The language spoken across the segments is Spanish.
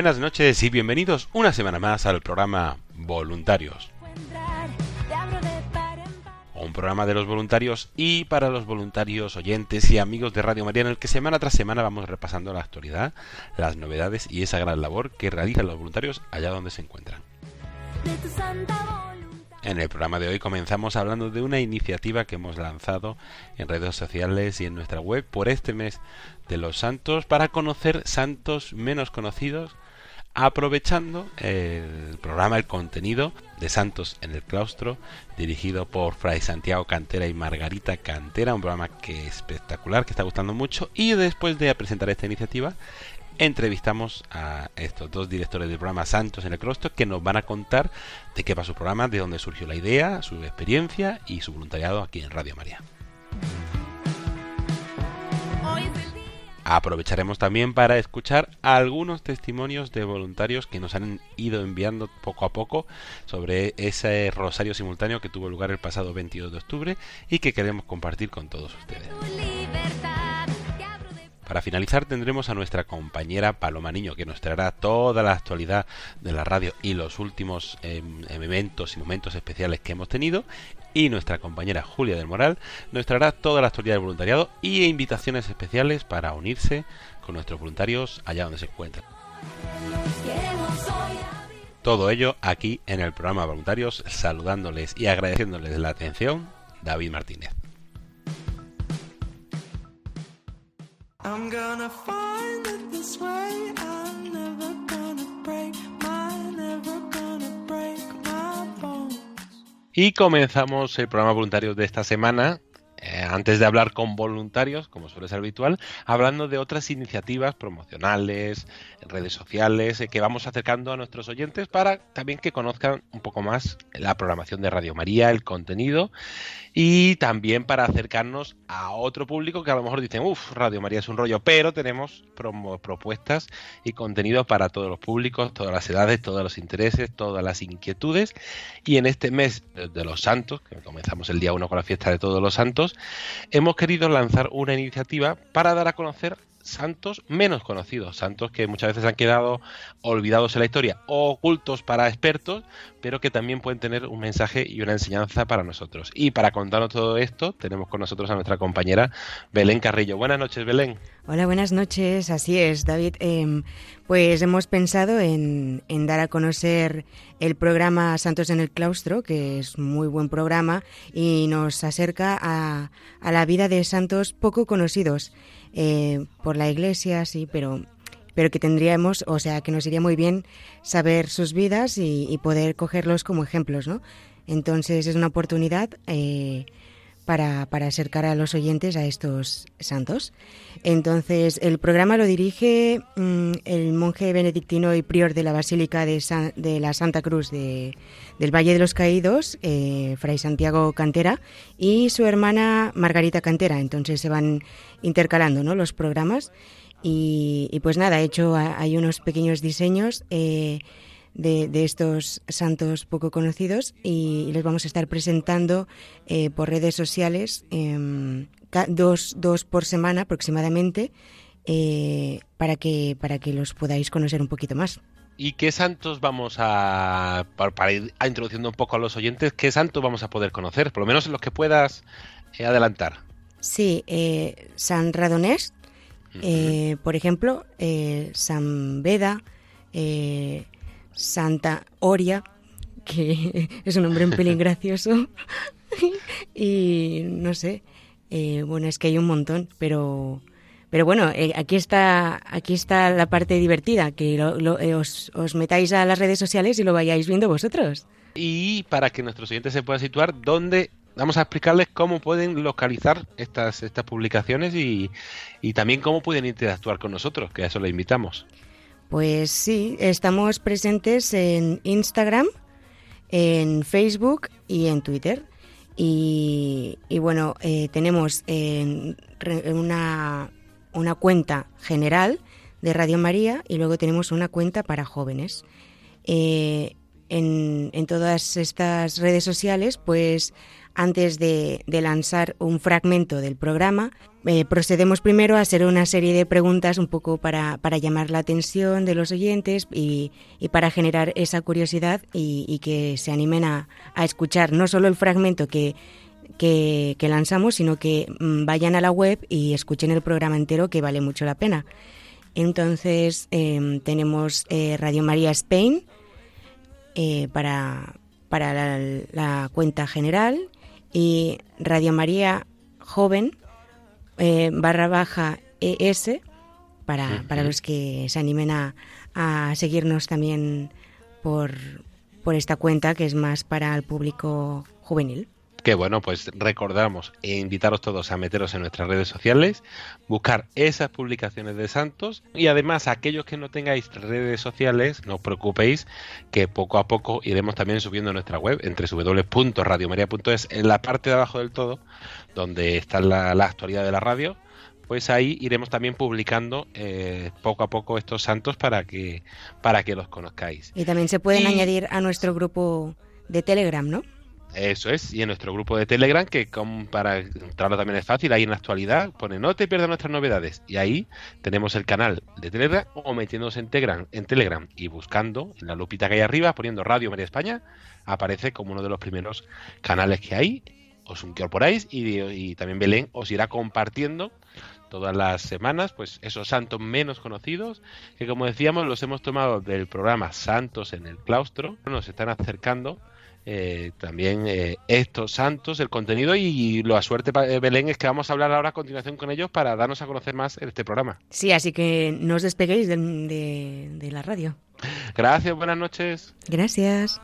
Buenas noches y bienvenidos una semana más al programa Voluntarios. Un programa de los voluntarios y para los voluntarios oyentes y amigos de Radio María en el que semana tras semana vamos repasando la actualidad, las novedades y esa gran labor que realizan los voluntarios allá donde se encuentran. En el programa de hoy comenzamos hablando de una iniciativa que hemos lanzado en redes sociales y en nuestra web por este mes de los santos para conocer santos menos conocidos aprovechando el programa, el contenido de Santos en el Claustro, dirigido por Fray Santiago Cantera y Margarita Cantera, un programa que es espectacular, que está gustando mucho, y después de presentar esta iniciativa, entrevistamos a estos dos directores del programa Santos en el Claustro que nos van a contar de qué va su programa, de dónde surgió la idea, su experiencia y su voluntariado aquí en Radio María. Aprovecharemos también para escuchar algunos testimonios de voluntarios que nos han ido enviando poco a poco sobre ese rosario simultáneo que tuvo lugar el pasado 22 de octubre y que queremos compartir con todos ustedes. Para finalizar tendremos a nuestra compañera Paloma Niño que nos traerá toda la actualidad de la radio y los últimos em, eventos y momentos especiales que hemos tenido y nuestra compañera Julia del Moral nos traerá toda la actualidad del voluntariado y invitaciones especiales para unirse con nuestros voluntarios allá donde se encuentran. Todo ello aquí en el programa Voluntarios, saludándoles y agradeciéndoles la atención, David Martínez. Y comenzamos el programa Voluntarios de esta semana. Eh, antes de hablar con voluntarios, como suele ser habitual, hablando de otras iniciativas promocionales, redes sociales, eh, que vamos acercando a nuestros oyentes para también que conozcan un poco más la programación de Radio María, el contenido y también para acercarnos a otro público que a lo mejor dicen, uff, Radio María es un rollo, pero tenemos propuestas y contenido para todos los públicos, todas las edades, todos los intereses, todas las inquietudes. Y en este mes de los santos, que comenzamos el día 1 con la fiesta de todos los santos, hemos querido lanzar una iniciativa para dar a conocer santos menos conocidos, santos que muchas veces han quedado olvidados en la historia o ocultos para expertos, pero que también pueden tener un mensaje y una enseñanza para nosotros. Y para contarnos todo esto, tenemos con nosotros a nuestra compañera Belén Carrillo. Buenas noches, Belén. Hola, buenas noches. Así es, David. Em, pues hemos pensado en, dar a conocer el programa Santos en el Claustro, que es muy buen programa y nos acerca a, a la vida de santos poco conocidos eh, por la Iglesia, sí, pero pero que tendríamos, o sea, que nos iría muy bien saber sus vidas y, y poder cogerlos como ejemplos, ¿no? Entonces es una oportunidad eh, para, para acercar a los oyentes a estos santos. Entonces, el programa lo dirige mm, el monje benedictino y prior de la Basílica de, San- de la Santa Cruz de- del Valle de los Caídos, eh, Fray Santiago Cantera, y su hermana Margarita Cantera. Entonces se van intercalando ¿no? los programas. Y, y pues nada, he hecho, hay unos pequeños diseños. eh, de, de estos santos poco conocidos y, les vamos a estar presentando eh, por redes sociales em, dos, dos por semana aproximadamente eh, para, que, para que los podáis conocer un poquito más. ¿Y qué santos vamos a, para, ir introduciendo un poco a los oyentes, qué santos vamos a poder conocer? Por lo menos los que puedas eh, adelantar. Sí, San Radonés, por ejemplo, San Beda, eh, Santa Oria, que es un nombre un pelín gracioso, y no sé, eh, bueno, es que hay un montón, pero... Pero bueno, eh, aquí está aquí está la parte divertida, que lo- lo- eh, os, os metáis a las redes sociales y lo vayáis viendo vosotros. Y para que nuestros oyentes se puedan situar, ¿dónde? Vamos a explicarles cómo pueden localizar estas, estas publicaciones y, y también cómo pueden interactuar con nosotros, que a eso les invitamos. Pues sí, estamos presentes en Instagram, en Facebook y en Twitter. Y, bueno, eh, tenemos en re- una, una cuenta general de Radio María y luego tenemos una cuenta para jóvenes. Eh, en, en todas estas redes sociales, pues antes de, lanzar un fragmento del programa, eh, procedemos primero a hacer una serie de preguntas un poco para, para llamar la atención de los oyentes y, y para generar esa curiosidad y, que se animen a, a escuchar no solo el fragmento que, que, lanzamos, sino que mm, vayan a la web y escuchen el programa entero, que vale mucho la pena. Entonces, em, tenemos eh, Radio María Spain eh, para, para la cuenta general y Radio María Joven eh, barra baja ES para, para los que se animen a, a seguirnos también por, por esta cuenta que es más para el público juvenil. Que bueno, pues recordamos e invitaros todos a meteros en nuestras redes sociales, buscar esas publicaciones de santos y además aquellos que no tengáis redes sociales, no os preocupéis que poco a poco iremos también subiendo nuestra web entre www.radiomaria.es en la parte de abajo del todo, donde está la, la actualidad de la radio, pues ahí iremos también publicando eh, poco a poco estos santos para que para que los conozcáis. Y también se pueden Y- añadir a nuestro grupo de Telegram, ¿no? Eso es, y en nuestro grupo de Telegram, que para entrarlo también es fácil, ahí en la actualidad pone no te pierdas nuestras novedades. Y ahí tenemos el canal de Telegram o metiéndose en Telegram, en Telegram y buscando en la lupita que hay arriba, poniendo Radio María España, aparece como uno de los primeros canales que hay. Os incorporáis y, y también Belén os irá compartiendo todas las semanas, pues esos santos menos conocidos, que como decíamos los hemos tomado del programa Santos en el Claustro, nos están acercando eh, también eh, estos santos, el contenido y la suerte, eh, Belén, es que vamos a hablar ahora a continuación con ellos para darnos a conocer más en este programa. Sí, así que no os despeguéis de la radio. Gracias, buenas noches. Gracias.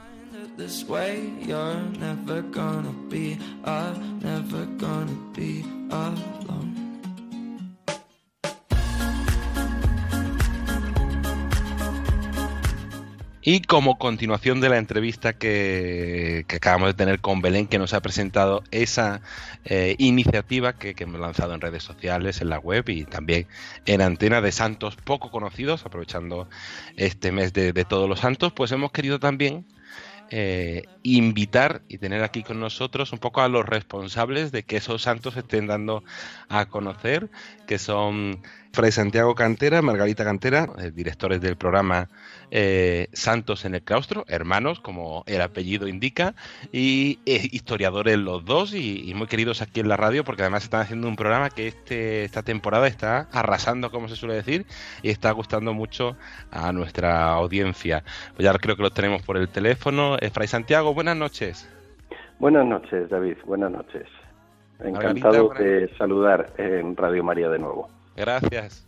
Y como continuación de la entrevista que, acabamos de tener con Belén, que nos ha presentado esa eh, iniciativa que, hemos lanzado en redes sociales, en la web y también en antena de santos poco conocidos, aprovechando este mes de, todos los santos, pues hemos querido también eh, invitar y tener aquí con nosotros un poco a los responsables de que esos santos estén dando a conocer, que son Fray Santiago Cantera, Margarita Cantera, eh, directores del programa eh, Santos en el Claustro, hermanos, como el apellido indica, y eh, historiadores los dos y, y muy queridos aquí en la radio, porque además están haciendo un programa que este, esta temporada está arrasando, como se suele decir, y está gustando mucho a nuestra audiencia. Pues ya creo que los tenemos por el teléfono. Eh, Fray Santiago, buenas noches. Buenas noches, David. Buenas noches. Encantado de saludar en Radio María de nuevo. Gracias.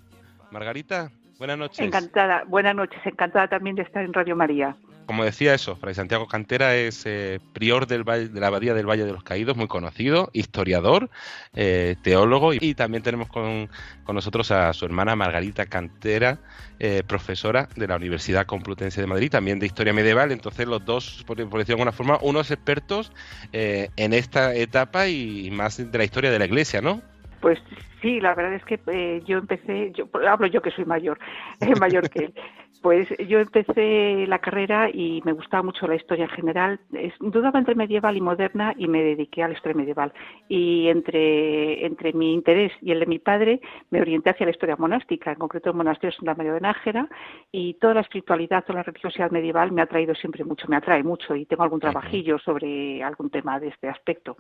Margarita, buenas noches. Encantada, buenas noches, encantada también de estar en Radio María. Como decía eso, Fray Santiago Cantera es eh, prior del Valle- de la Abadía del Valle de los Caídos, muy conocido, historiador, eh, teólogo y, y también tenemos con, con nosotros a su hermana Margarita Cantera, eh, profesora de la Universidad Complutense de Madrid, también de Historia Medieval. Entonces los dos, por, por decirlo de alguna forma, unos expertos eh, en esta etapa y más de la historia de la Iglesia, ¿no? Pues sí, la verdad es que eh, yo empecé, yo hablo yo que soy mayor, eh, mayor que él. Pues yo empecé la carrera y me gustaba mucho la historia en general. Es, dudaba entre medieval y moderna y me dediqué a la historia medieval. Y entre, entre mi interés y el de mi padre me orienté hacia la historia monástica, en concreto el monasterio de Santa María de Nájera y toda la espiritualidad, toda la religiosidad medieval me ha traído siempre mucho, me atrae mucho y tengo algún trabajillo sobre algún tema de este aspecto.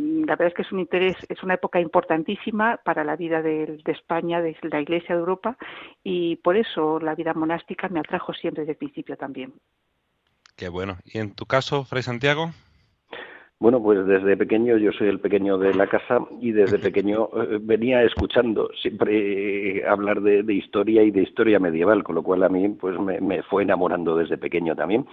Mm, La verdad es que es un interés, es una época importantísima para la vida de, de España, de la Iglesia de Europa y por eso la vida monástica me atrajo siempre desde el principio también. Qué bueno. ¿Y en tu caso, Fray Santiago? Bueno, pues desde pequeño yo soy el pequeño de la casa y desde pequeño eh, venía escuchando siempre eh, hablar de, de, historia y de historia medieval, con lo cual a mí pues me, me, fue enamorando desde pequeño también.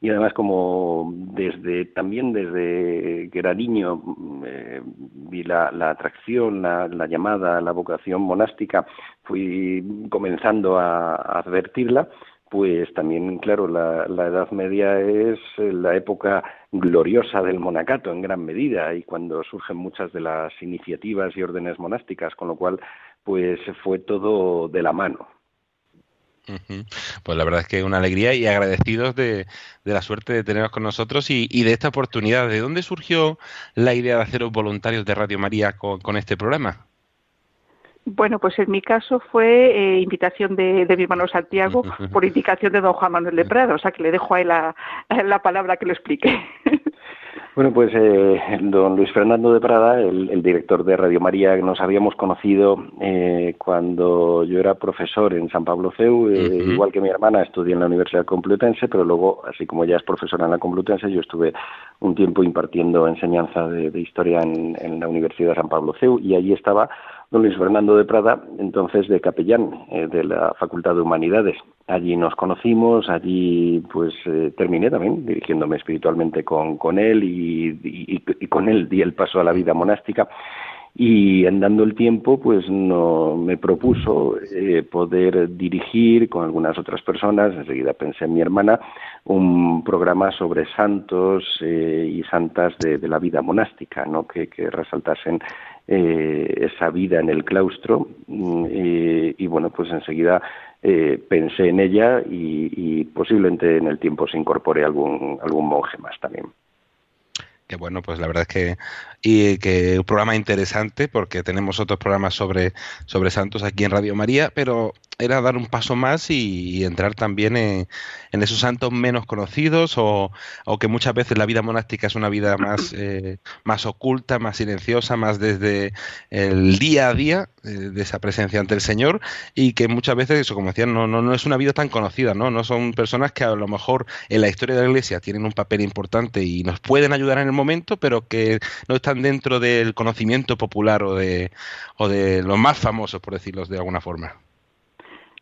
Y además como desde también desde que era niño eh, vi la, la atracción, la, la, llamada, la vocación monástica, fui comenzando a, a advertirla, pues también, claro, la, Edad Media es la época gloriosa del monacato en gran medida y cuando surgen muchas de las iniciativas y órdenes monásticas, con lo cual, pues fue todo de la mano. Pues la verdad es que una alegría y agradecidos de, la suerte de teneros con nosotros y, y, de esta oportunidad. ¿De dónde surgió la idea de haceros voluntarios de Radio María con, con este programa? Bueno, pues en mi caso fue eh, invitación de, de, mi hermano Santiago por indicación de don Juan Manuel de Prado, o sea que le dejo ahí la, la palabra que lo explique. Bueno, pues eh, don Luis Fernando de Prada, el, el, director de Radio María, nos habíamos conocido eh, cuando yo era profesor en San Pablo CEU, eh, uh -huh. igual que mi hermana, estudié en la Universidad Complutense, pero luego, así como ya es profesora en la Complutense, yo estuve un tiempo impartiendo enseñanza de, de historia en, en, la Universidad de San Pablo CEU y allí estaba don Luis Fernando de Prada, entonces de capellán eh, de la Facultad de Humanidades. Allí nos conocimos, allí pues eh, terminé también dirigiéndome espiritualmente con, con él y, y, con él di el paso a la vida monástica. Y andando el tiempo pues me propuso eh, poder dirigir con algunas otras personas. Enseguida pensé en mi hermana un programa sobre santos y santas de, de, la vida monástica no que, que resaltasen eh, esa vida en el claustro mm, y, y bueno pues enseguida eh, pensé en ella y, y, posiblemente en el tiempo se incorpore algún algún monje más también. Que bueno, pues la verdad es que y que un programa interesante porque tenemos otros programas sobre, sobre santos aquí en Radio María, pero era dar un paso más y, entrar también en, en, esos santos menos conocidos o, o, que muchas veces la vida monástica es una vida más, eh, más oculta, más silenciosa, más desde el día a día eh, de esa presencia ante el Señor y que muchas veces, eso como decían, no, no, no es una vida tan conocida, ¿no? No son personas que a lo mejor en la historia de la Iglesia tienen un papel importante y nos pueden ayudar en el momento, pero que no están dentro del conocimiento popular o de, o de los más famosos, por decirlo de alguna forma.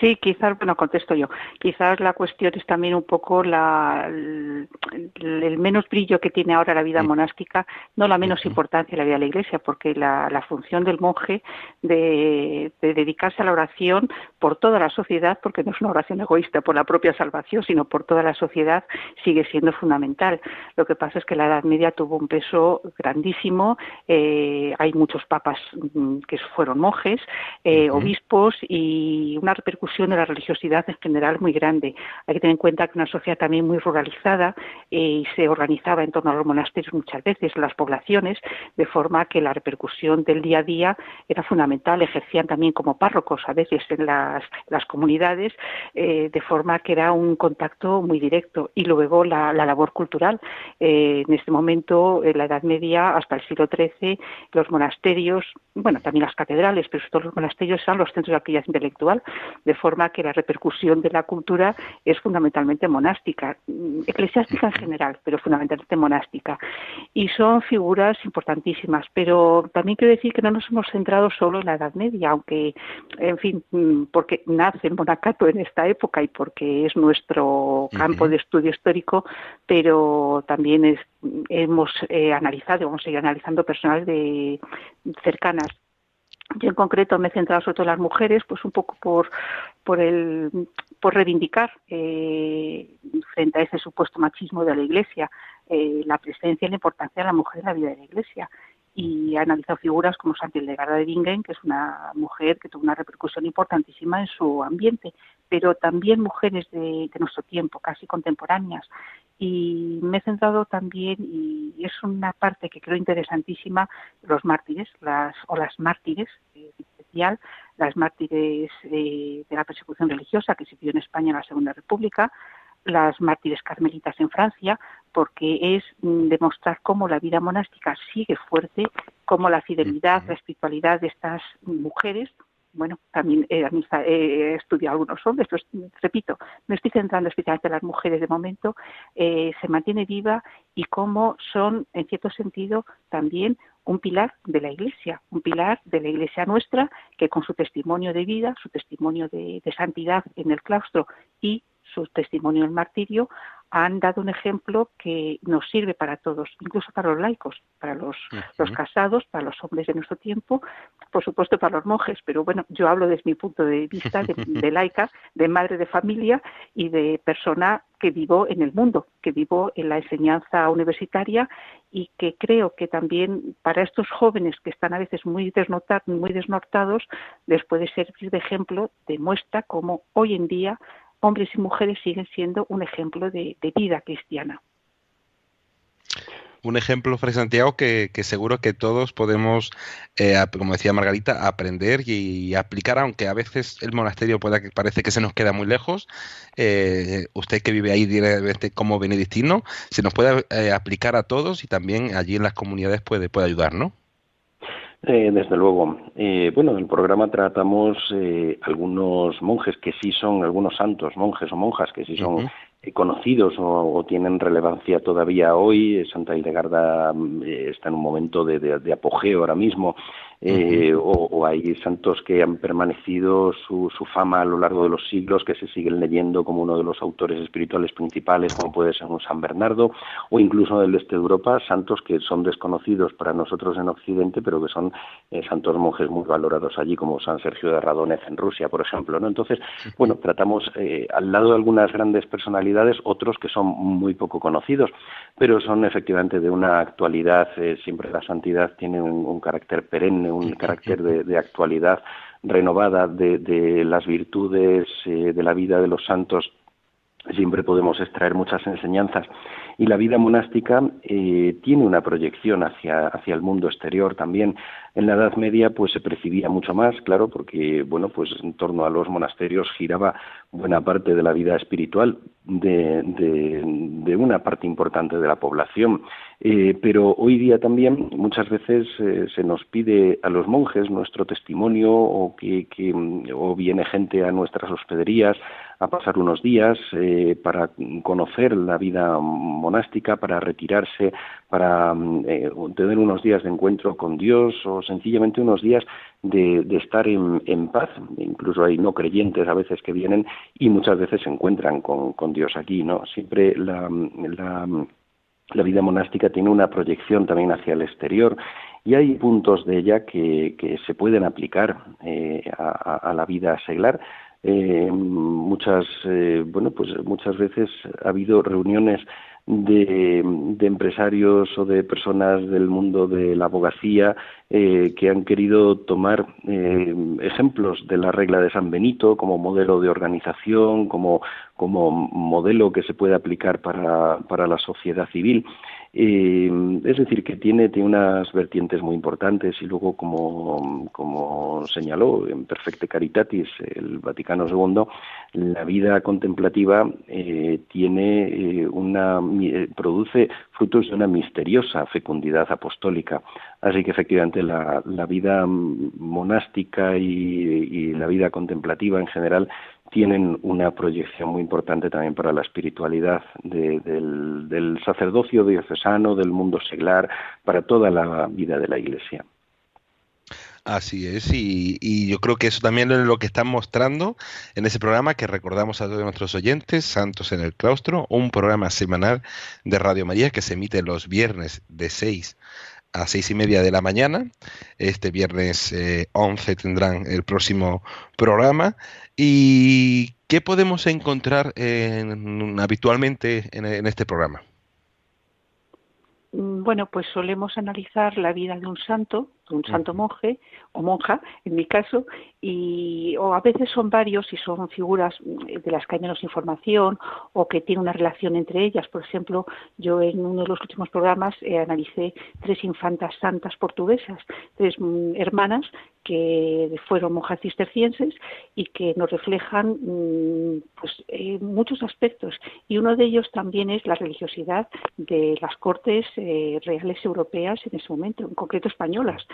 Sí, quizás, bueno, contesto yo. Quizás la cuestión es también un poco la, el, el menos brillo que tiene ahora la vida monástica, no la menos importancia la vida de la Iglesia, porque la, la función del monje de, de, dedicarse a la oración por toda la sociedad, porque no es una oración egoísta por la propia salvación, sino por toda la sociedad, sigue siendo fundamental. Lo que pasa es que la Edad Media tuvo un peso grandísimo, eh, hay muchos papas mm, que fueron monjes, eh, obispos y una repercusión de la religiosidad en general muy grande. Hay que tener en cuenta que una sociedad también muy ruralizada eh, y se organizaba en torno a los monasterios muchas veces, las poblaciones, de forma que la repercusión del día a día era fundamental. Ejercían también como párrocos a veces en las, las comunidades, eh, de forma que era un contacto muy directo. Y luego la, la labor cultural. Eh, en este momento, en la Edad Media, hasta el siglo XIII, los monasterios, bueno, también las catedrales, pero sobre todo los monasterios eran los centros de actividad intelectual forma que la repercusión de la cultura es fundamentalmente monástica, eclesiástica en general, pero fundamentalmente monástica. Y son figuras importantísimas, pero también quiero decir que no nos hemos centrado solo en la Edad Media, aunque, en fin, porque nace el monacato en esta época y porque es nuestro campo de estudio histórico, pero también es, hemos eh, analizado, vamos a seguir analizando personas de cercanas yo en concreto me he centrado sobre todo en las mujeres, pues un poco por, por, el, por reivindicar eh, frente a ese supuesto machismo de la Iglesia eh, la presencia y la importancia de la mujer en la vida de la Iglesia. Y he analizado figuras como Santa Hildegarda de Bingen, que es una mujer que tuvo una repercusión importantísima en su ambiente, pero también mujeres de, nuestro tiempo, casi contemporáneas. Y me he centrado también, y es una parte que creo interesantísima, los mártires, las, o las mártires, en especial, las mártires de la persecución religiosa que se vio en España en la Segunda República, las mártires carmelitas en Francia, porque es mm, demostrar cómo la vida monástica sigue fuerte, cómo la fidelidad, la espiritualidad de estas mujeres bueno, también he, estudiado algunos hombres, pero repito, me estoy centrando especialmente en las mujeres de momento, eh, se mantiene viva y cómo son, en cierto sentido, también un pilar de la Iglesia, un pilar de la Iglesia nuestra, que con su testimonio de vida, su testimonio de santidad en el claustro y su testimonio el martirio, han dado un ejemplo que nos sirve para todos, incluso para los laicos, para los, los casados, para los hombres de nuestro tiempo, por supuesto para los monjes, pero bueno, yo hablo desde mi punto de vista de, laica, de madre de familia y de persona que vivo en el mundo, que vivo en la enseñanza universitaria y que creo que también para estos jóvenes que están a veces muy, muy desnortados les puede servir de ejemplo, de muestra cómo hoy en día hombres y mujeres siguen siendo un ejemplo de, vida cristiana. Un ejemplo, Fray Santiago, que, seguro que todos podemos, eh, como decía Margarita, aprender y, aplicar, aunque a veces el monasterio pueda que parece que se nos queda muy lejos. Eh, usted que vive ahí directamente como benedictino, se nos puede eh, aplicar a todos y también allí en las comunidades puede, puede ayudar, ¿no? Eh, desde luego. Eh, bueno, en el programa tratamos eh, algunos monjes que sí son, algunos santos, monjes o monjas que sí son conocidos o, tienen relevancia todavía hoy. Santa Hildegarda está en un momento de apogeo ahora mismo eh, o, hay santos que han permanecido su, su, fama a lo largo de los siglos, que se siguen leyendo como uno de los autores espirituales principales, como puede ser un San Bernardo, o incluso del este de Europa, santos que son desconocidos para nosotros en Occidente, pero que son eh, santos monjes muy valorados allí, como San Sergio de Radonez en Rusia, por ejemplo. ¿no? Entonces, bueno, tratamos eh, al lado de algunas grandes personalidades, otros que son muy poco conocidos, pero son efectivamente de una actualidad, siempre la santidad tiene un carácter perenne, un carácter de, actualidad renovada de, las virtudes eh, de la vida de los santos siempre podemos extraer muchas enseñanzas y la vida monástica eh, tiene una proyección hacia, hacia el mundo exterior también. En la Edad Media pues se percibía mucho más, claro, porque bueno pues en torno a los monasterios giraba buena parte de la vida espiritual de, de, una parte importante de la población. Eh, pero hoy día también muchas veces eh, se nos pide a los monjes nuestro testimonio o que, que o viene gente a nuestras hospederías a pasar unos días eh, para conocer la vida monástica, para retirarse, para eh, tener unos días de encuentro con Dios o sencillamente unos días de, estar en, paz. Incluso hay no creyentes a veces que vienen y muchas veces se encuentran con, Dios aquí, ¿no? Siempre la, la, vida monástica tiene una proyección también hacia el exterior y hay puntos de ella que, se pueden aplicar eh, a, la vida seglar eh, muchas, eh, bueno, pues muchas veces ha habido reuniones de, empresarios o de personas del mundo de la abogacía eh, que han querido tomar ejemplos de la regla de San Benito como modelo de organización, como, como modelo que se puede aplicar para, para la sociedad civil. Eh, es decir, que tiene, tiene unas vertientes muy importantes y luego, como, como señaló en Perfecte Caritatis el Vaticano II, la vida contemplativa eh, tiene eh, una, produce frutos de una misteriosa fecundidad apostólica. Así que efectivamente la, la vida monástica y la vida contemplativa en general tienen una proyección muy importante también para la espiritualidad del, sacerdocio diocesano, del mundo seglar, para toda la vida de la Iglesia. Así es, y, yo creo que eso también es lo que están mostrando en ese programa que recordamos a todos nuestros oyentes, Santos en el Claustro, un programa semanal de Radio María que se emite los viernes de 6 a seis y media de la mañana. Este viernes 11 eh, tendrán el próximo programa. ¿Y qué podemos encontrar habitualmente en, este programa? Mm, bueno, pues solemos analizar la vida de un santo un santo monje o monja, en mi caso, y o a veces son varios y son figuras de las que hay menos información o que tienen una relación entre ellas. Por ejemplo, yo en uno de los últimos programas eh, analicé tres infantas santas portuguesas, tres mm, hermanas que fueron monjas cistercienses y que nos reflejan mm, pues, eh, muchos aspectos. Y uno de ellos también es la religiosidad de las cortes eh, reales europeas en ese momento, en concreto españolas.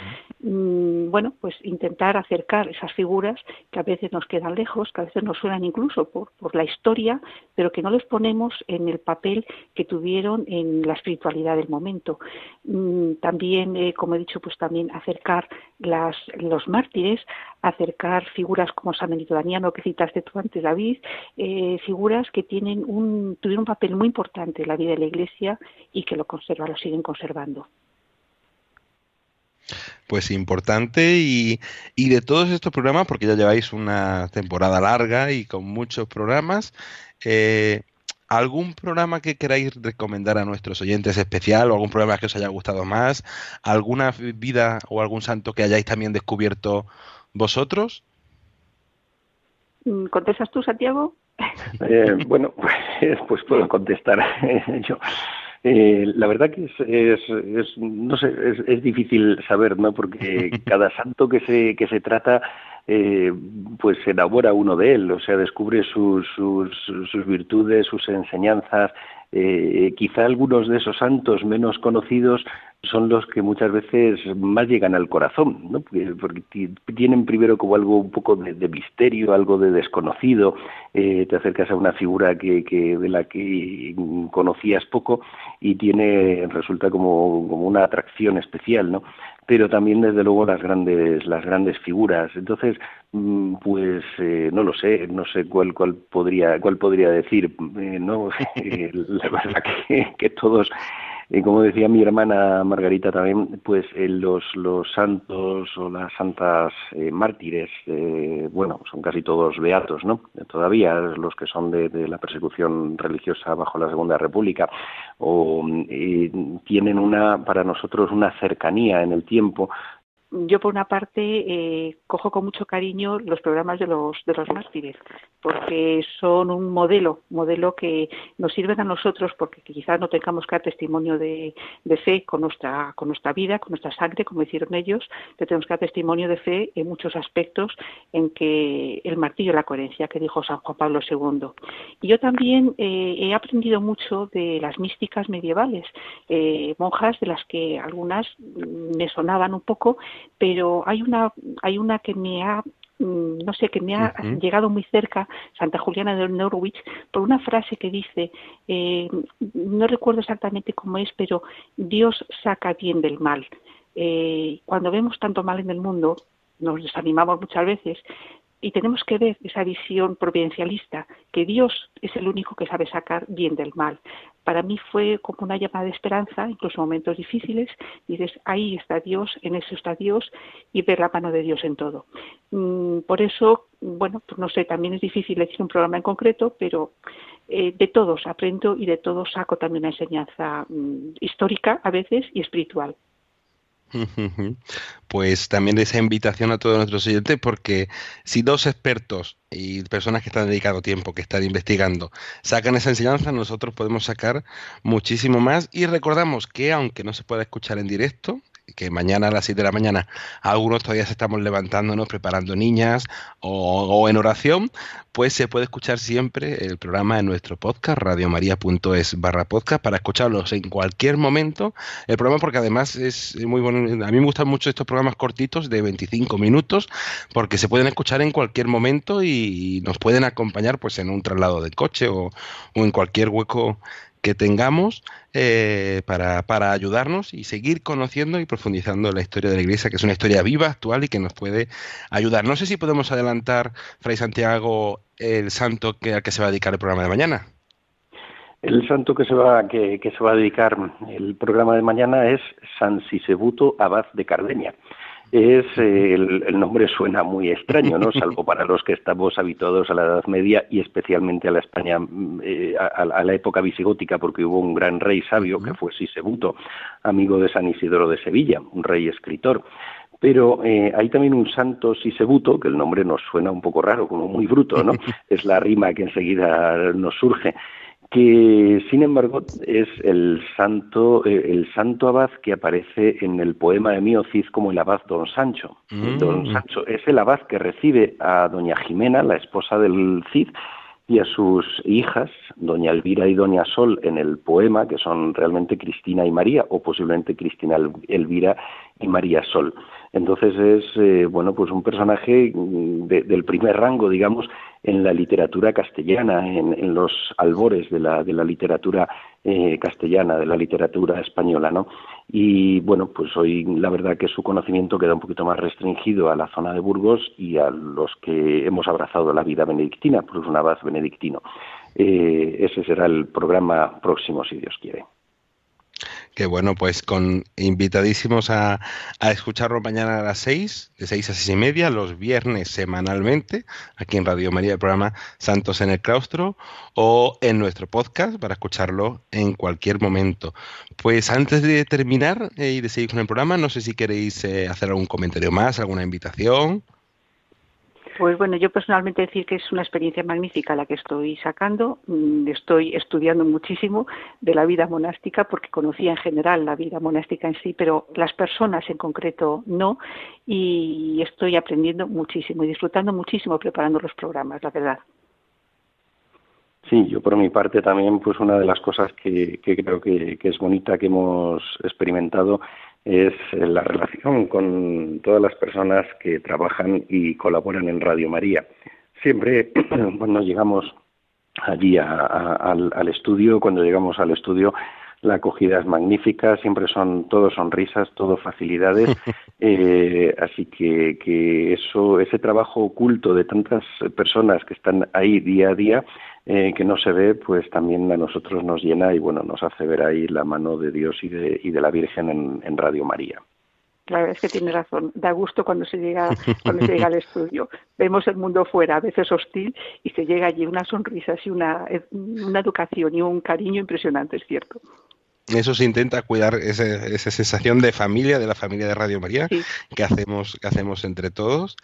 Mm, bueno, pues intentar acercar esas figuras que a veces nos quedan lejos, que a veces nos suenan incluso por, la historia, pero que no les ponemos en el papel que tuvieron en la espiritualidad del momento. Mm, también, eh, como he dicho, pues también acercar las, los mártires, acercar figuras como San Benito Daniano, que citaste tú antes, David, eh, figuras que tienen un, tuvieron un papel muy importante en la vida de la Iglesia y que lo conservan, lo siguen conservando. Pues importante y, y, de todos estos programas, porque ya lleváis una temporada larga y con muchos programas, eh, ¿Algún programa que queráis recomendar a nuestros oyentes especial o algún programa que os haya gustado más? ¿Alguna vida o algún santo que hayáis también descubierto vosotros? Mm, ¿Contestas tú, Santiago? Eh, bueno, pues, pues, puedo contestar yo. Eh, la verdad que es, es, no sé, es, es, difícil saber, ¿no? Porque cada santo que se, que se trata eh, pues se enamora uno de él, o sea, descubre sus, sus, sus virtudes, sus enseñanzas. Eh, quizá algunos de esos santos menos conocidos son los que muchas veces más llegan al corazón, ¿no? porque, tienen primero como algo un poco de, misterio, algo de desconocido, eh, te acercas a una figura que, que, de la que conocías poco y tiene resulta como, como una atracción especial, ¿no? Pero también desde luego las grandes las grandes figuras. Entonces mm, pues eh, no lo sé no sé cuál cuál podría cuál podría decir eh, no la verdad que, que todos y como decía mi hermana Margarita también, pues eh, los, los santos o las santas eh, mártires, eh, bueno, son casi todos beatos, ¿no? Todavía los que son de, de la persecución religiosa bajo la Segunda República, o tienen una, para nosotros, una cercanía en el tiempo yo por una parte eh, cojo con mucho cariño los programas de los de los mártires porque son un modelo modelo que nos sirven a nosotros porque quizás no tengamos que dar testimonio de, de, fe con nuestra con nuestra vida con nuestra sangre como hicieron ellos que tenemos que dar testimonio de fe en muchos aspectos en que el martillo la coherencia que dijo San Juan Pablo II y yo también eh, he aprendido mucho de las místicas medievales eh, monjas de las que algunas me sonaban un poco pero hay una, hay una que me ha mm, no sé, que me ha llegado muy cerca, Santa Juliana de Norwich, por una frase que dice, eh, no recuerdo exactamente cómo es, pero Dios saca bien del mal. Eh, cuando vemos tanto mal en el mundo, nos desanimamos muchas veces, y tenemos que ver esa visión providencialista, que Dios es el único que sabe sacar bien del mal. Para mí fue como una llamada de esperanza, incluso en momentos difíciles, dices, ahí está Dios, en eso está Dios, y ver la mano de Dios en todo. Mm, por eso, bueno, pues no sé, también es difícil decir un programa en concreto, pero eh, de todos aprendo y de todos saco también una enseñanza mm, histórica a veces y espiritual. Pues también esa invitación a todos nuestros oyentes, porque si dos expertos y personas que están dedicando tiempo, que están investigando, sacan esa enseñanza, nosotros podemos sacar muchísimo más. Y recordamos que aunque no se pueda escuchar en directo, que mañana a las 7 de la mañana algunos todavía estamos levantándonos, preparando niñas o, en oración, pues se puede escuchar siempre el programa en nuestro podcast, radiomaria.es barra podcast, para escucharlos en cualquier momento. El programa porque además es muy bueno, a mí me gustan mucho estos programas cortitos de 25 minutos, porque se pueden escuchar en cualquier momento y nos pueden acompañar pues en un traslado de coche o, o en cualquier hueco que tengamos eh, para, para, ayudarnos y seguir conociendo y profundizando la historia de la Iglesia, que es una historia viva, actual y que nos puede ayudar. No sé si podemos adelantar, Fray Santiago, el santo que, al que se va a dedicar el programa de mañana. El santo que se va que, que se va a dedicar el programa de mañana es San Sisebuto Abad de Cardeña es el, nombre suena muy extraño, ¿no? Salvo para los que estamos habituados a la Edad Media y especialmente a la España, eh, a, la época visigótica, porque hubo un gran rey sabio que fue Sisebuto, amigo de San Isidoro de Sevilla, un rey escritor. pero eh, hay también un santo Sisebuto, que el nombre nos suena un poco raro, como muy bruto, ¿no? es la rima que enseguida nos surge que sin embargo es el santo eh, el santo abad que aparece en el poema de Mío Cid como el abad Don Sancho. Mm. Don Sancho es el abad que recibe a doña Jimena, la esposa del Cid, y a sus hijas, doña Elvira y doña Sol, en el poema, que son realmente Cristina y María, o posiblemente Cristina Elvira y María Sol. Entonces es, eh, bueno, pues un personaje mm, del primer rango, digamos, en la literatura castellana, en, los albores de la, de la literatura eh, castellana, de la literatura española, ¿no? Y bueno, pues hoy la verdad que su conocimiento queda un poquito más restringido a la zona de Burgos y a los que hemos abrazado la vida benedictina, pues un abad benedictino. Eh, ese será el programa próximo, si Dios quiere que bueno, pues con invitadísimos a, escucharlo mañana a las seis, de seis a seis y media, los viernes semanalmente, aquí en Radio María, el programa Santos en el Claustro, o en nuestro podcast para escucharlo en cualquier momento. Pues antes de terminar eh, y de seguir con el programa, no sé si queréis eh, hacer algún comentario más, alguna invitación. Pues bueno, yo personalmente decir que es una experiencia magnífica la que estoy sacando. Mm, estoy estudiando muchísimo de la vida monástica porque conocía en general la vida monástica en sí, pero las personas en concreto no. Y estoy aprendiendo muchísimo y disfrutando muchísimo preparando los programas, la verdad. Sí, yo por mi parte también, pues una de las cosas que, creo que, que es bonita que hemos experimentado es la relación con todas las personas que trabajan y colaboran en Radio María. Siempre cuando llegamos allí al, estudio, cuando llegamos al estudio, la acogida es magnífica, siempre son todo sonrisas, todo facilidades, eh, así que, que eso, ese trabajo oculto de tantas personas que están ahí día a día, eh, que no se ve, pues también a nosotros nos llena y bueno, nos hace ver ahí la mano de Dios y de, y de la Virgen en, en Radio María. La verdad es que tiene razón. Da gusto cuando se llega cuando se llega al estudio. Vemos el mundo fuera, a veces hostil, y se llega allí unas sonrisas y una, una educación y un cariño impresionante, es cierto eso se intenta cuidar esa sensación de familia, de la familia de Radio María, que hacemos, que hacemos entre todos.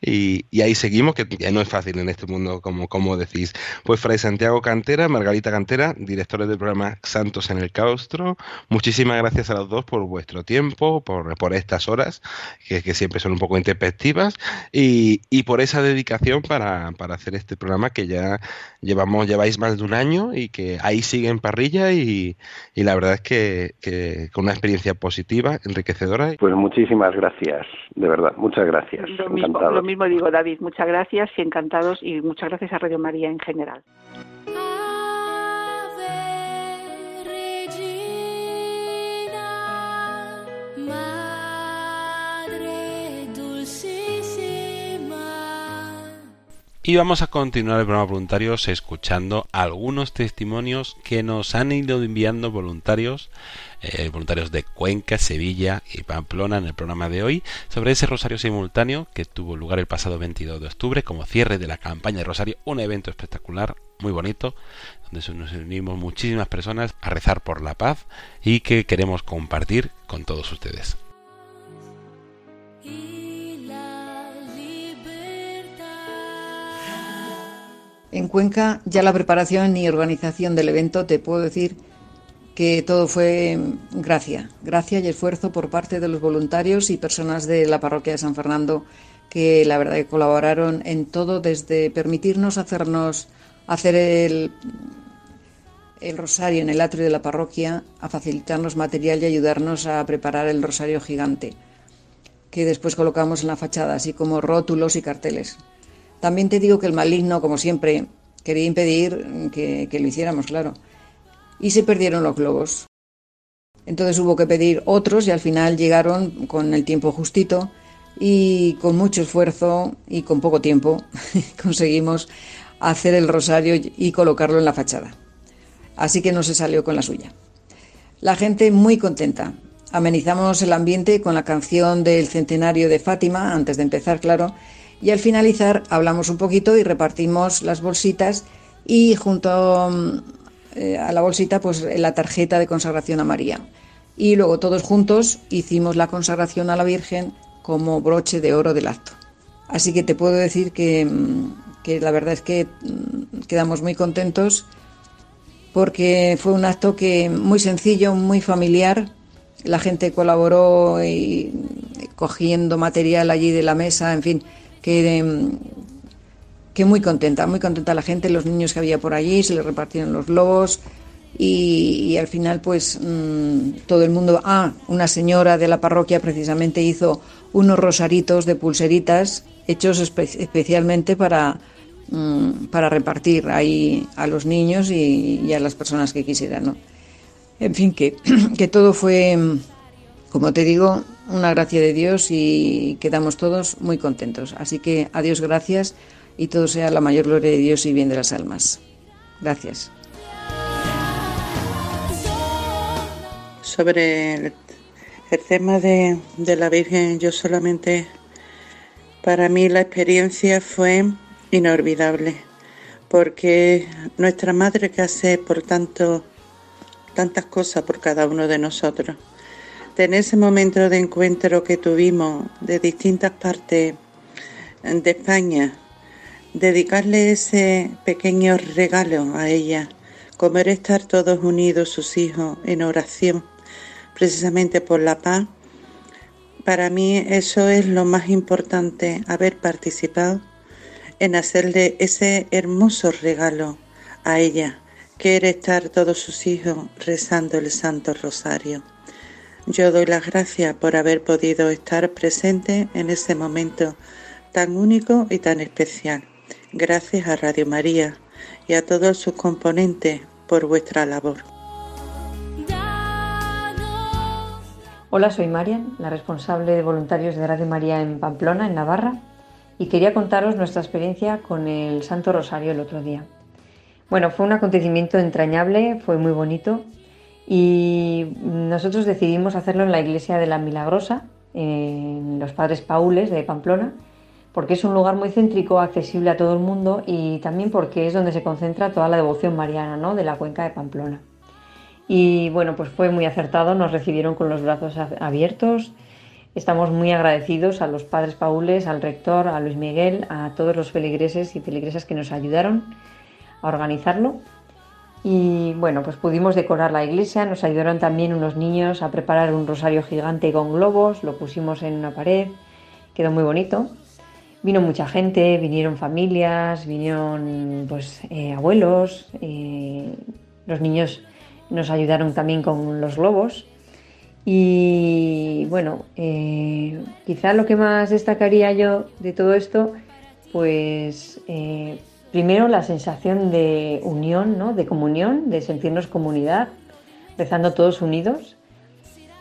Y, ahí seguimos, que no es fácil en este mundo, como, como decís. Pues Fray Santiago Cantera, Margarita Cantera, directores del programa Santos en el Claustro, muchísimas gracias a los dos por vuestro tiempo, por, por estas horas, que, que, siempre son un poco intempestivas, y, y por esa dedicación para, para hacer este programa que ya llevamos, lleváis más de un año y que ahí sigue en parrilla y, y la verdad es que, con una experiencia positiva, enriquecedora. Pues muchísimas gracias, de verdad, muchas gracias. Lo mismo, lo mismo digo, David, muchas gracias y encantados y muchas gracias a Radio María en general. Y vamos a continuar el programa voluntarios escuchando algunos testimonios que nos han ido enviando voluntarios, eh, voluntarios de Cuenca, Sevilla y Pamplona en el programa de hoy, sobre ese rosario simultáneo que tuvo lugar el pasado 22 de octubre como cierre de la campaña de Rosario, un evento espectacular, muy bonito, donde nos unimos muchísimas personas a rezar por la paz y que queremos compartir con todos ustedes. En Cuenca, ya la preparación y organización del evento, te puedo decir que todo fue gracia, gracia y esfuerzo por parte de los voluntarios y personas de la parroquia de San Fernando que la verdad que colaboraron en todo desde permitirnos hacernos hacer el, el rosario en el atrio de la parroquia, a facilitarnos material y ayudarnos a preparar el rosario gigante que después colocamos en la fachada, así como rótulos y carteles. También te digo que el maligno, como siempre, quería impedir que, lo hiciéramos, claro. Y se perdieron los globos. Entonces hubo que pedir otros y al final llegaron con el tiempo justito y con mucho esfuerzo y con poco tiempo conseguimos hacer el rosario y colocarlo en la fachada. Así que no se salió con la suya. La gente muy contenta. Amenizamos el ambiente con la canción del centenario de Fátima, antes de empezar, claro, y al finalizar hablamos un poquito y repartimos las bolsitas y junto mm, eh, a la bolsita pues la tarjeta de consagración a María. Y luego todos juntos hicimos la consagración a la Virgen como broche de oro del acto. Así que te puedo decir que, mm, que la verdad es que mm, quedamos muy contentos porque fue un acto que muy sencillo, muy familiar. La gente colaboró y, cogiendo material allí de la mesa, en fin, que, mm, que muy contenta, muy contenta la gente, los niños que había por allí, se les repartieron los globos y, al final pues mm, todo el mundo, ah, una señora de la parroquia precisamente hizo unos rosaritos de pulseritas hechos especialmente para, mm, para repartir ahí a los niños y, a las personas que quisieran, ¿no? En fin, que, que todo fue, como te digo, una gracia de Dios y quedamos todos muy contentos. Así que adiós, gracias y todo sea la mayor gloria de Dios y bien de las almas. Gracias. Sobre el, tema de, de la Virgen, yo solamente, para mí la experiencia fue inolvidable, porque nuestra madre que hace por tanto tantas cosas por cada uno de nosotros. En ese momento de encuentro que tuvimos de distintas partes de España, dedicarle ese pequeño regalo a ella, como era estar todos unidos, sus hijos, en oración, precisamente por la paz, para mí eso es lo más importante, haber participado en hacerle ese hermoso regalo a ella, que era estar todos sus hijos rezando el Santo Rosario. Yo doy las gracias por haber podido estar presente en ese momento tan único y tan especial. Gracias a Radio María y a todos sus componentes por vuestra labor. Hola, soy Marian, la responsable de voluntarios de Radio María en Pamplona, en Navarra, y quería contaros nuestra experiencia con el Santo Rosario el otro día. Bueno, fue un acontecimiento entrañable, fue muy bonito, y nosotros decidimos hacerlo en la iglesia de la Milagrosa, en los Padres Paules de Pamplona, porque es un lugar muy céntrico, accesible a todo el mundo y también porque es donde se concentra toda la devoción mariana ¿no? de la cuenca de Pamplona. Y bueno, pues fue muy acertado, nos recibieron con los brazos abiertos. Estamos muy agradecidos a los padres paules, al rector, a Luis Miguel, a todos los feligreses y feligresas que nos ayudaron a organizarlo. Y bueno, pues pudimos decorar la iglesia, nos ayudaron también unos niños a preparar un rosario gigante con globos, lo pusimos en una pared, quedó muy bonito. Vino mucha gente, vinieron familias, vinieron pues eh, abuelos, eh, los niños nos ayudaron también con los globos. Y bueno, eh, quizá lo que más destacaría yo de todo esto, pues primero la sensación de unión, ¿no? de comunión, de sentirnos comunidad, rezando todos unidos.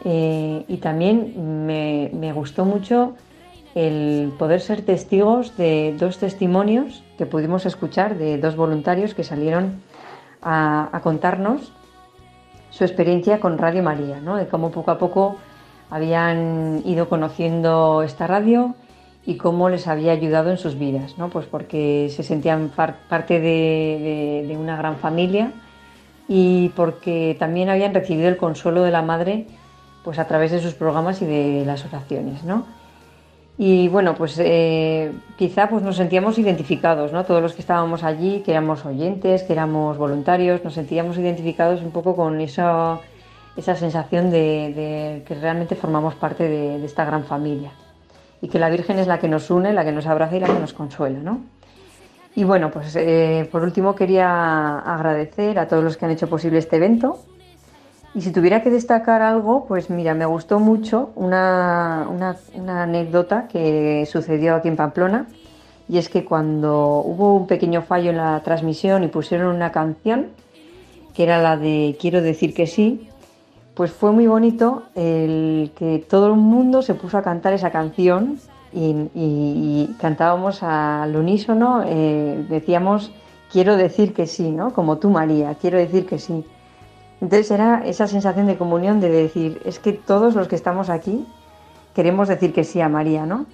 y también me, gustó mucho el poder ser testigos de dos testimonios que pudimos escuchar de dos voluntarios que salieron a, contarnos su experiencia con Radio María, ¿no? de cómo poco a poco habían ido conociendo esta radio y cómo les había ayudado en sus vidas, ¿no? pues porque se sentían parte de, una gran familia y porque también habían recibido el consuelo de la madre pues a través de sus programas y de las oraciones. ¿no? Y bueno, pues eh, quizá pues nos sentíamos identificados, ¿no? Todos los que estábamos allí, que éramos oyentes, que éramos voluntarios, nos sentíamos identificados un poco con esa, esa sensación de, que realmente formamos parte de, esta gran familia. Y que la Virgen es la que nos une, la que nos abraza y la que nos consuela, ¿no? Y bueno, pues eh, por último quería agradecer a todos los que han hecho posible este evento, y si tuviera que destacar algo, pues mira, me gustó mucho una, anécdota que sucedió aquí en Pamplona. Y es que cuando hubo un pequeño fallo en la transmisión y pusieron una canción, que era la de Quiero decir que sí, pues fue muy bonito el que todo el mundo se puso a cantar esa canción y, cantábamos al unísono, eh, decíamos quiero decir que sí, ¿no? Como tú María, quiero decir que sí. Entonces era esa sensación de comunión de decir, es que todos los que estamos aquí queremos decir que sí a María, ¿no?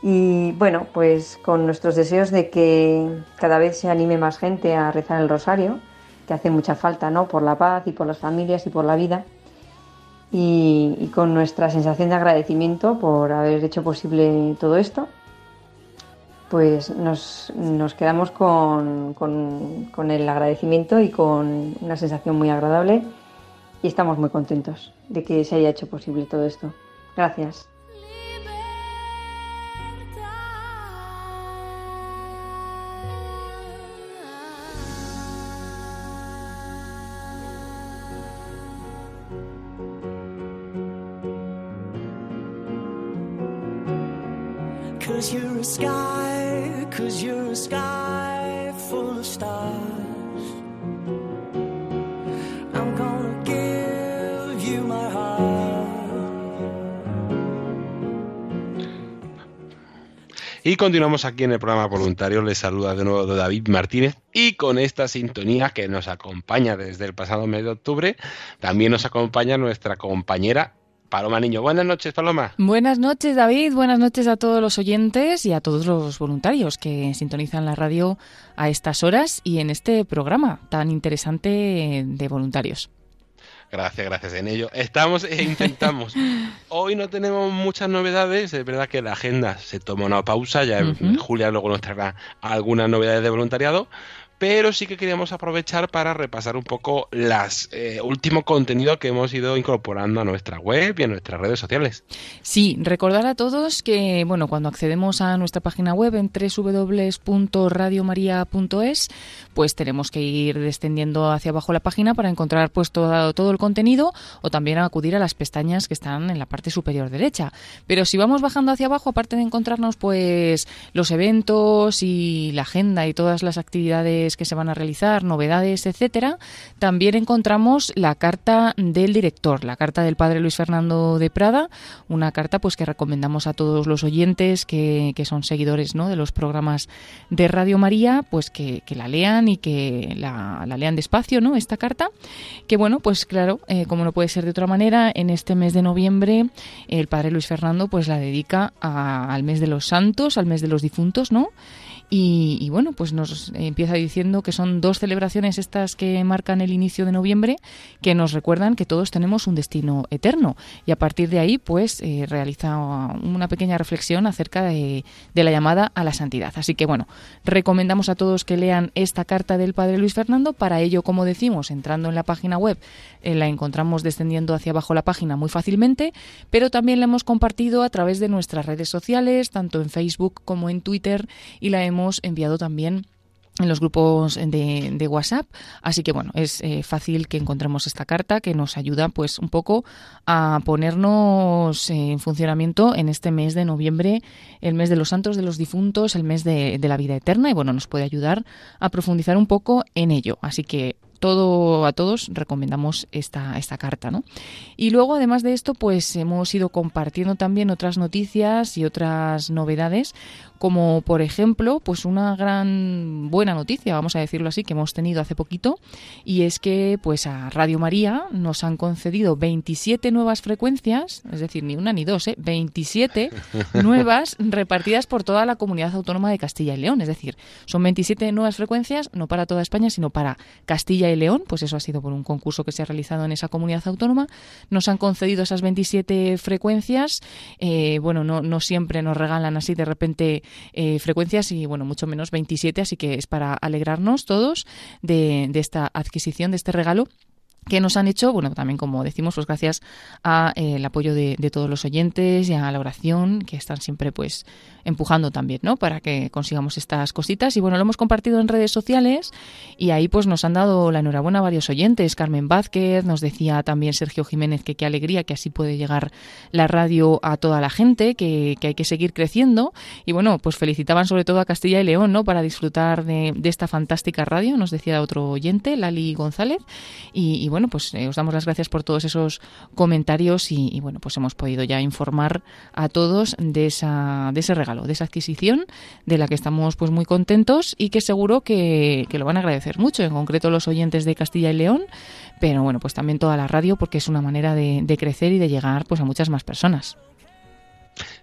Y bueno, pues con nuestros deseos de que cada vez se anime más gente a rezar el rosario, que hace mucha falta, ¿no? Por la paz y por las familias y por la vida. Y, con nuestra sensación de agradecimiento por haber hecho posible todo esto, pues nos, quedamos con, con el agradecimiento y con una sensación muy agradable y estamos muy contentos de que se haya hecho posible todo esto. Gracias. Continuamos aquí en el programa voluntario. Les saluda de nuevo David Martínez y con esta sintonía que nos acompaña desde el pasado mes de octubre, también nos acompaña nuestra compañera Paloma Niño. Buenas noches, Paloma. Buenas noches, David. Buenas noches a todos los oyentes y a todos los voluntarios que sintonizan la radio a estas horas y en este programa tan interesante de voluntarios. Gracias, gracias en ello. Estamos e intentamos. Hoy no tenemos muchas novedades, es verdad que la agenda se toma una pausa, ya Julia luego nos traerá algunas novedades de voluntariado, pero sí que queríamos aprovechar para repasar un poco las eh, último contenido que hemos ido incorporando a nuestra web y a nuestras redes sociales. Sí, recordar a todos que bueno, cuando accedemos a nuestra página web en www.radiomaria.es, pues tenemos que ir descendiendo hacia abajo la página para encontrar pues todo, todo el contenido o también acudir a las pestañas que están en la parte superior derecha. Pero si vamos bajando hacia abajo, aparte de encontrarnos pues los eventos y la agenda y todas las actividades que se van a realizar, novedades, etcétera, también encontramos la carta del director, la carta del padre Luis Fernando de Prada, una carta pues que recomendamos a todos los oyentes que, son seguidores ¿no? de los programas de Radio María, pues que, la lean y que la, lean despacio, ¿no? Esta carta, que bueno, pues claro, eh, como no puede ser de otra manera, en este mes de noviembre el padre Luis Fernando pues la dedica al mes de los santos, al mes de los difuntos, ¿no? Y, bueno, pues nos empieza diciendo que son dos celebraciones estas que marcan el inicio de noviembre que nos recuerdan que todos tenemos un destino eterno. Y a partir de ahí, pues eh, realiza una pequeña reflexión acerca de, la llamada a la santidad. Así que bueno, recomendamos a todos que lean esta carta del Padre Luis Fernando. Para ello, como decimos, entrando en la página web, eh, la encontramos descendiendo hacia abajo la página muy fácilmente, pero también la hemos compartido a través de nuestras redes sociales, tanto en Facebook como en Twitter, y la hemos hemos enviado también en los grupos de, WhatsApp. Así que bueno, es eh, fácil que encontremos esta carta que nos ayuda pues un poco a ponernos en funcionamiento en este mes de noviembre, el mes de los santos de los difuntos, el mes de, de la vida eterna y bueno, nos puede ayudar a profundizar un poco en ello. Así que todo a todos recomendamos esta, esta carta, ¿no? Y luego, además de esto, pues hemos ido compartiendo también otras noticias y otras novedades, como por ejemplo, pues una gran buena noticia, vamos a decirlo así, que hemos tenido hace poquito, y es que pues a Radio María nos han concedido 27 nuevas frecuencias, es decir, ni una ni dos, ¿eh? 27 nuevas repartidas por toda la comunidad autónoma de Castilla y León, es decir, son 27 nuevas frecuencias, no para toda España, sino para Castilla y León, pues eso ha sido por un concurso que se ha realizado en esa comunidad autónoma. Nos han concedido esas 27 frecuencias. Eh, bueno, no, no siempre nos regalan así de repente eh, frecuencias y, bueno, mucho menos 27, así que es para alegrarnos todos de, de esta adquisición, de este regalo que nos han hecho, bueno, también como decimos, pues gracias al eh, apoyo de, de, todos los oyentes y a la oración, que están siempre pues empujando también, ¿no? Para que consigamos estas cositas. Y bueno, lo hemos compartido en redes sociales y ahí pues nos han dado la enhorabuena a varios oyentes. Carmen Vázquez, nos decía también Sergio Jiménez que qué alegría que así puede llegar la radio a toda la gente, que, hay que seguir creciendo. Y bueno, pues felicitaban sobre todo a Castilla y León, ¿no? Para disfrutar de, esta fantástica radio, nos decía otro oyente, Lali González. Y, bueno, pues eh, os damos las gracias por todos esos comentarios y, bueno, pues hemos podido ya informar a todos de, esa, de ese regalo de esa adquisición, de la que estamos pues muy contentos y que seguro que, lo van a agradecer mucho, en concreto los oyentes de Castilla y León, pero bueno, pues también toda la radio porque es una manera de, crecer y de llegar pues a muchas más personas.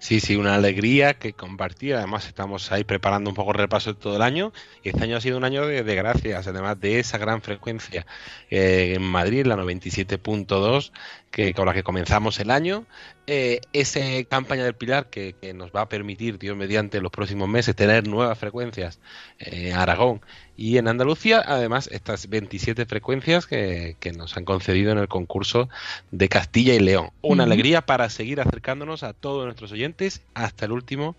Sí, sí, una alegría que compartir. Además, estamos ahí preparando un poco el repaso de todo el año. Y este año ha sido un año de, gracias, además de esa gran frecuencia eh, en Madrid, la 97.2, que con la que comenzamos el año. Eh, esa campaña del Pilar que, nos va a permitir, Dios mediante, los próximos meses tener nuevas frecuencias en Aragón y en Andalucía. Además, estas 27 frecuencias que, nos han concedido en el concurso de Castilla y León. Una alegría para seguir acercándonos a todos nuestros oyentes hasta el último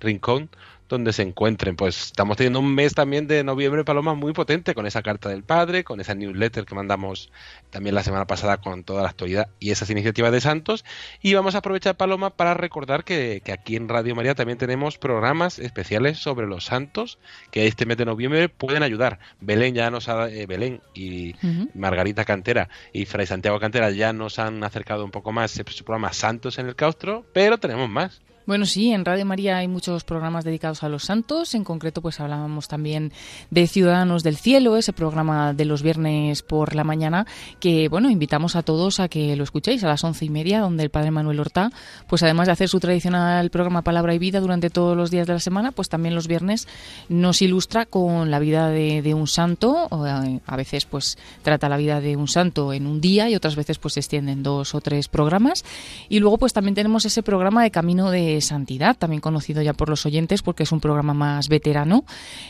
rincón donde se encuentren. Pues estamos teniendo un mes también de noviembre, Paloma, muy potente con esa carta del padre, con esa newsletter que mandamos también la semana pasada con toda la actualidad y esas iniciativas de Santos. Y vamos a aprovechar, Paloma, para recordar que, aquí en Radio María también tenemos programas especiales sobre los santos que este mes de noviembre pueden ayudar. Belén ya nos ha, eh, Belén y Margarita Cantera y Fray Santiago Cantera ya nos han acercado un poco más su programa Santos en el Claustro, pero tenemos más. Bueno, sí, en Radio María hay muchos programas dedicados a los santos. En concreto, pues hablábamos también de Ciudadanos del Cielo, ese programa de los viernes por la mañana, que, bueno, invitamos a todos a que lo escuchéis a las once y media, donde el Padre Manuel Horta, pues además de hacer su tradicional programa Palabra y Vida durante todos los días de la semana, pues también los viernes nos ilustra con la vida de, un santo. Eh, a veces, pues trata la vida de un santo en un día y otras veces, pues se extienden dos o tres programas. Y luego, pues también tenemos ese programa de Camino de Santidad, también conocido ya por los oyentes porque es un programa más veterano,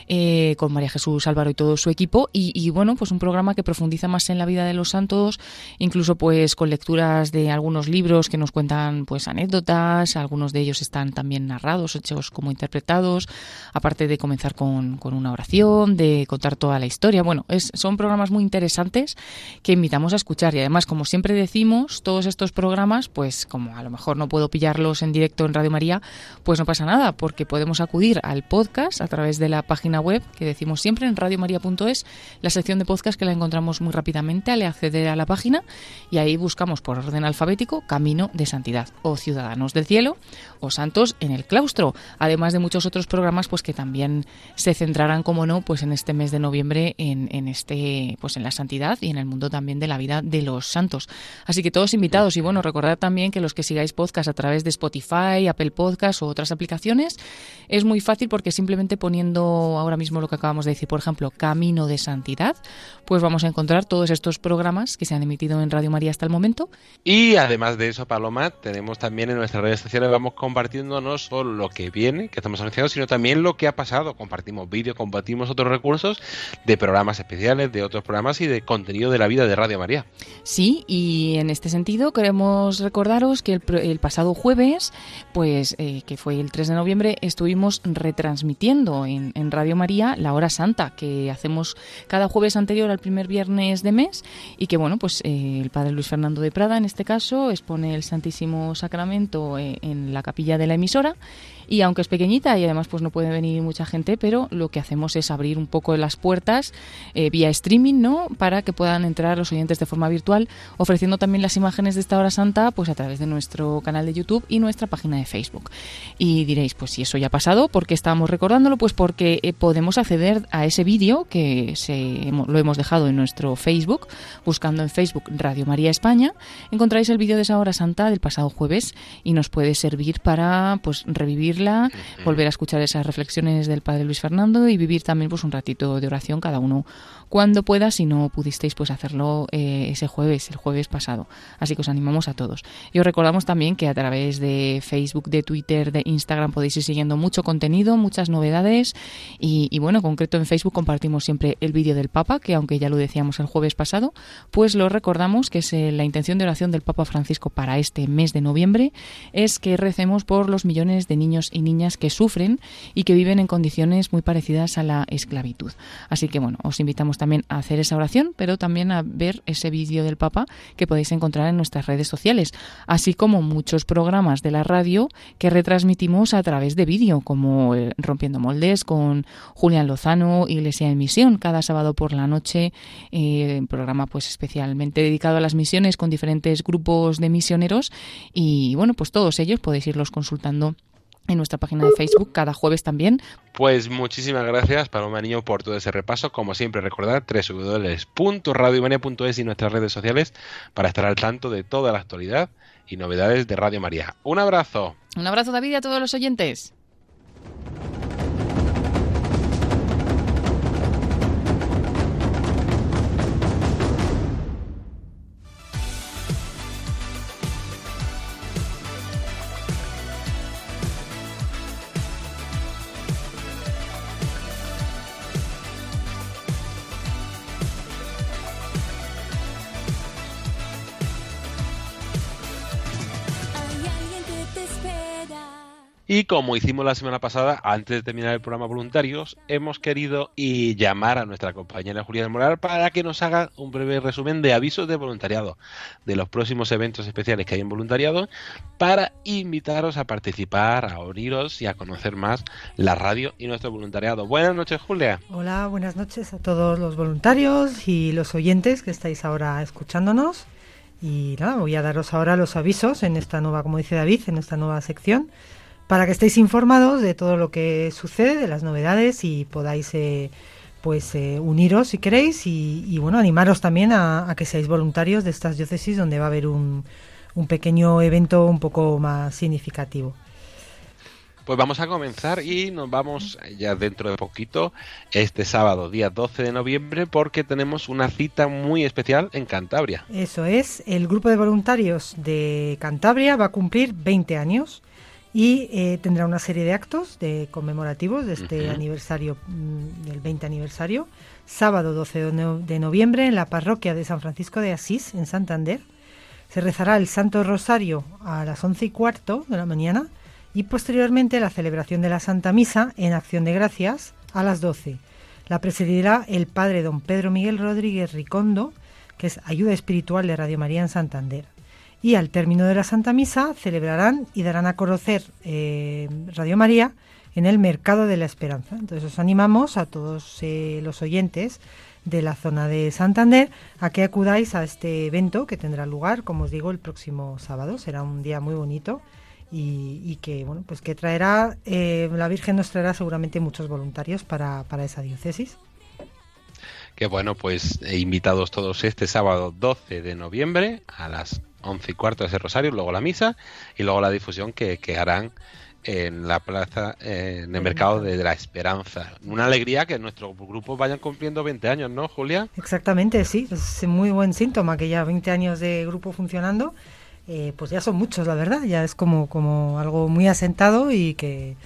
eh, con María Jesús Álvaro y todo su equipo. Y, bueno, pues un programa que profundiza más en la vida de los santos, incluso pues con lecturas de algunos libros que nos cuentan pues anécdotas, algunos de ellos están también narrados, hechos como interpretados, aparte de comenzar con, una oración, de contar toda la historia. Bueno, es, son programas muy interesantes que invitamos a escuchar y además, como siempre decimos, todos estos programas, pues como a lo mejor no puedo pillarlos en directo en Radio Pues no pasa nada, porque podemos acudir al podcast a través de la página web que decimos siempre en radiomaria.es, la sección de podcast que la encontramos muy rápidamente al acceder a la página y ahí buscamos por orden alfabético Camino de Santidad o Ciudadanos del Cielo o Santos en el Claustro, además de muchos otros programas pues que también se centrarán, como no, pues en este mes de noviembre en, en este pues en la santidad y en el mundo también de la vida de los santos. Así que todos invitados y bueno, recordad también que los que sigáis podcast a través de Spotify, Apple Podcast o otras aplicaciones, es muy fácil porque simplemente poniendo ahora mismo lo que acabamos de decir, por ejemplo, Camino de Santidad, pues vamos a encontrar todos estos programas que se han emitido en Radio María hasta el momento. Y además de eso, Paloma, tenemos también en nuestras redes sociales, vamos compartiendo no solo lo que viene, que estamos anunciando, sino también lo que ha pasado. Compartimos vídeos, compartimos otros recursos de programas especiales, de otros programas y de contenido de la vida de Radio María. Sí, y en este sentido queremos recordaros que el, el pasado jueves, pues pues, eh, que fue el 3 de noviembre, estuvimos retransmitiendo en, Radio María la hora santa que hacemos cada jueves anterior al primer viernes de mes y que, bueno, pues eh, el padre Luis Fernando de Prada, en este caso, expone el Santísimo Sacramento eh, en la capilla de la emisora y aunque es pequeñita y además pues no puede venir mucha gente, pero lo que hacemos es abrir un poco las puertas eh, vía streaming, ¿no? Para que puedan entrar los oyentes de forma virtual, ofreciendo también las imágenes de esta hora santa pues a través de nuestro canal de YouTube y nuestra página de Facebook. Y diréis, pues si eso ya ha pasado, ¿por qué estamos recordándolo? Pues porque eh, podemos acceder a ese vídeo que se, lo hemos dejado en nuestro Facebook, buscando en Facebook Radio María España, encontráis el vídeo de esa hora santa del pasado jueves y nos puede servir para pues revivir volver a escuchar esas reflexiones del Padre Luis Fernando y vivir también pues un ratito de oración cada uno cuando pueda, si no pudisteis pues hacerlo eh, ese jueves, el jueves pasado. Así que os animamos a todos. Y os recordamos también que a través de Facebook, de Twitter, de Instagram podéis ir siguiendo mucho contenido, muchas novedades y, y bueno, en concreto en Facebook compartimos siempre el vídeo del Papa, que aunque ya lo decíamos el jueves pasado, pues lo recordamos que es eh, la intención de oración del Papa Francisco para este mes de noviembre es que recemos por los millones de niños y niñas que sufren y que viven en condiciones muy parecidas a la esclavitud. Así que bueno, os invitamos también a hacer esa oración, pero también a ver ese vídeo del Papa que podéis encontrar en nuestras redes sociales, así como muchos programas de la radio que retransmitimos a través de vídeo, como Rompiendo Moldes con Julián Lozano, Iglesia en Misión, cada sábado por la noche, eh, programa pues especialmente dedicado a las misiones con diferentes grupos de misioneros y bueno, pues todos ellos podéis irlos consultando en nuestra página de Facebook cada jueves también. Pues muchísimas gracias, Paloma Niño, por todo ese repaso. Como siempre, recordad www.radiomania.es y nuestras redes sociales para estar al tanto de toda la actualidad y novedades de Radio María. Un abrazo. Un abrazo, David, y a todos los oyentes. Y como hicimos la semana pasada, antes de terminar el programa voluntarios, hemos querido llamar a nuestra compañera Juliana Moral para que nos haga un breve resumen de avisos de voluntariado, de los próximos eventos especiales que hay en voluntariado, para invitaros a participar, a uniros y a conocer más la radio y nuestro voluntariado. Buenas noches, Julia. Hola, buenas noches a todos los voluntarios y los oyentes que estáis ahora escuchándonos. Y nada, voy a daros ahora los avisos en esta nueva, como dice David, en esta nueva sección para que estéis informados de todo lo que sucede, de las novedades y podáis eh, pues eh, uniros si queréis y, bueno, animaros también a, que seáis voluntarios de estas diócesis donde va a haber un, un pequeño evento un poco más significativo. Pues vamos a comenzar y nos vamos ya dentro de poquito, este sábado, día 12 de noviembre, porque tenemos una cita muy especial en Cantabria. Eso es, el grupo de voluntarios de Cantabria va a cumplir 20 años y eh, tendrá una serie de actos de conmemorativos de este aniversario, mm, del 20 aniversario, sábado 12 de noviembre en la parroquia de San Francisco de Asís, en Santander. Se rezará el Santo Rosario a las 11 y cuarto de la mañana y posteriormente la celebración de la Santa Misa en Acción de Gracias a las 12. La presidirá el padre don Pedro Miguel Rodríguez Ricondo, que es ayuda espiritual de Radio María en Santander y al término de la Santa Misa celebrarán y darán a conocer eh, Radio María en el Mercado de la Esperanza. Entonces os animamos a todos eh, los oyentes de la zona de Santander a que acudáis a este evento que tendrá lugar, como os digo, el próximo sábado. Será un día muy bonito y, que bueno pues que traerá eh, la Virgen nos traerá seguramente muchos voluntarios para, para esa diócesis. Que bueno, pues invitados todos este sábado 12 de noviembre a las 11 y cuarto ese rosario, luego la misa y luego la difusión que, harán en la plaza, en el mercado de, la esperanza. Una alegría que nuestros grupos vayan cumpliendo 20 años, ¿no, Julia? Exactamente, sí, es muy buen síntoma que ya 20 años de grupo funcionando, eh, pues ya son muchos, la verdad, ya es como, como algo muy asentado y que,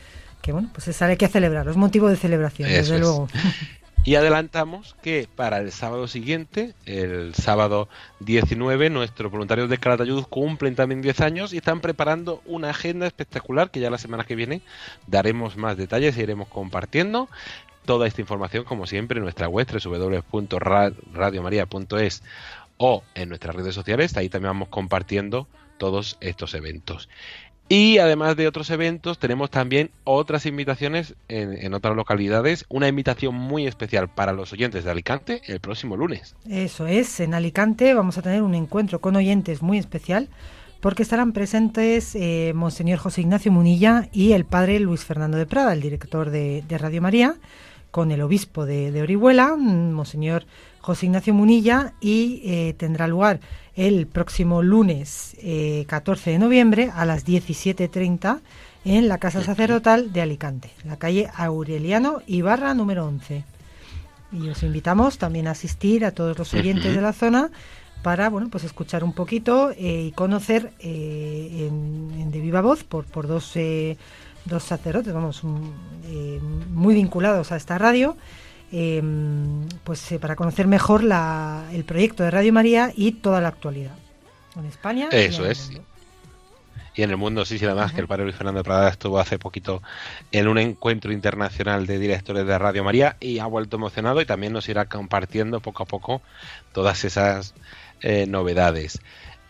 que bueno, pues es algo que celebrar, es motivo de celebración, desde luego. Y adelantamos que para el sábado siguiente, el sábado 19, nuestros voluntarios de Calatayud cumplen también 10 años y están preparando una agenda espectacular que ya la semana que viene daremos más detalles y iremos compartiendo. Toda esta información, como siempre, en nuestra web www.radiomaria.es o en nuestras redes sociales. Ahí también vamos compartiendo todos estos eventos. Y además de otros eventos, tenemos también otras invitaciones en, otras localidades. Una invitación muy especial para los oyentes de Alicante el próximo lunes. Eso es, en Alicante vamos a tener un encuentro con oyentes muy especial porque estarán presentes eh, Monseñor José Ignacio Munilla y el padre Luis Fernando de Prada, el director de, Radio María, con el obispo de, de Orihuela, Monseñor José Ignacio Munilla, y eh, tendrá lugar el próximo lunes 14 eh, de noviembre a las 17.30 en la Casa Sacerdotal de Alicante, la calle Aureliano Ibarra número 11. Y os invitamos también a asistir a todos los oyentes de la zona para bueno pues escuchar un poquito eh, y conocer eh, en, de viva voz por, por dos, dos sacerdotes, vamos, muy vinculados a esta radio, Em, pues eh, para conocer mejor el proyecto de Radio María y toda la actualidad en España. Eso es. Y en el mundo, sí, sí, además que el padre Luis Fernando Prada estuvo hace poquito en un encuentro internacional de directores de Radio María y ha vuelto emocionado y también nos irá compartiendo poco a poco todas esas eh, novedades.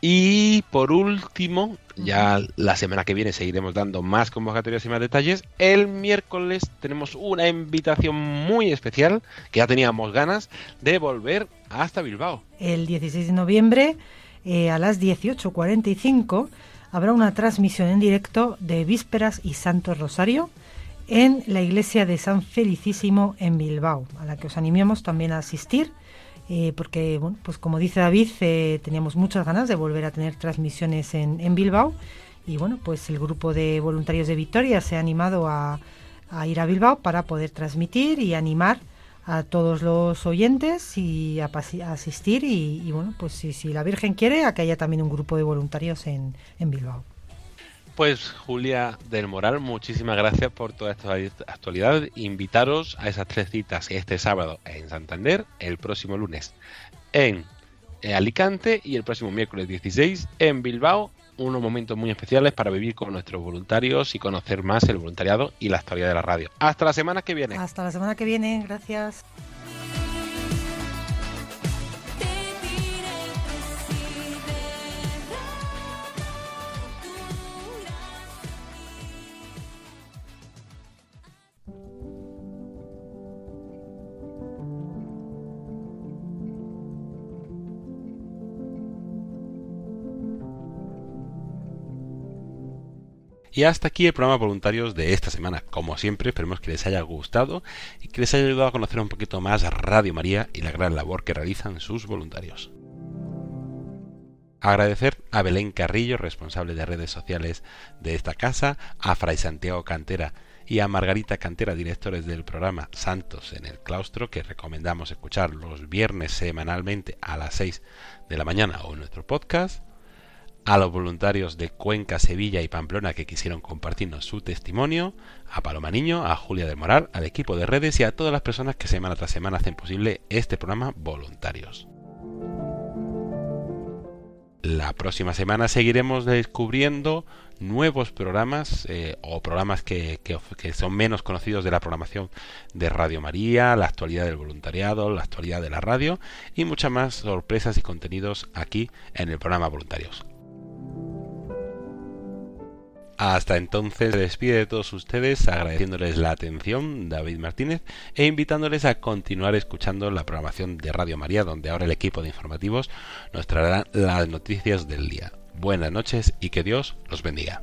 Y por último, ya la semana que viene seguiremos dando más convocatorias y más detalles. El miércoles tenemos una invitación muy especial que ya teníamos ganas de volver hasta Bilbao. El 16 de noviembre eh, a las 18.45 habrá una transmisión en directo de Vísperas y Santo Rosario en la iglesia de San Felicísimo en Bilbao, a la que os animamos también a asistir, eh, porque, bueno, pues como dice David, eh, teníamos muchas ganas de volver a tener transmisiones en, en, Bilbao y bueno, pues el grupo de voluntarios de Victoria se ha animado a, a ir a Bilbao para poder transmitir y animar a todos los oyentes y a, asistir y, bueno, pues si, si, la Virgen quiere, a que haya también un grupo de voluntarios en, en Bilbao. Pues Julia del Moral, muchísimas gracias por toda esta actualidad. Invitaros a esas tres citas este sábado en Santander, el próximo lunes en Alicante y el próximo miércoles 16 en Bilbao. Unos momentos muy especiales para vivir con nuestros voluntarios y conocer más el voluntariado y la actualidad de la radio. Hasta la semana que viene. Hasta la semana que viene, gracias. Y hasta aquí el programa voluntarios de esta semana. Como siempre, esperemos que les haya gustado y que les haya ayudado a conocer un poquito más Radio María y la gran labor que realizan sus voluntarios. Agradecer a Belén Carrillo, responsable de redes sociales de esta casa, a Fray Santiago Cantera y a Margarita Cantera, directores del programa Santos en el Claustro, que recomendamos escuchar los viernes semanalmente a las 6 de la mañana o en nuestro podcast a los voluntarios de Cuenca, Sevilla y Pamplona que quisieron compartirnos su testimonio, a Paloma Niño, a Julia del Moral, al equipo de redes y a todas las personas que semana tras semana hacen posible este programa Voluntarios. La próxima semana seguiremos descubriendo nuevos programas eh, o programas que, que, son menos conocidos de la programación de Radio María, la actualidad del voluntariado, la actualidad de la radio y muchas más sorpresas y contenidos aquí en el programa Voluntarios. Hasta entonces se despide de todos ustedes agradeciéndoles la atención David Martínez e invitándoles a continuar escuchando la programación de Radio María donde ahora el equipo de informativos nos traerá las noticias del día. Buenas noches y que Dios los bendiga.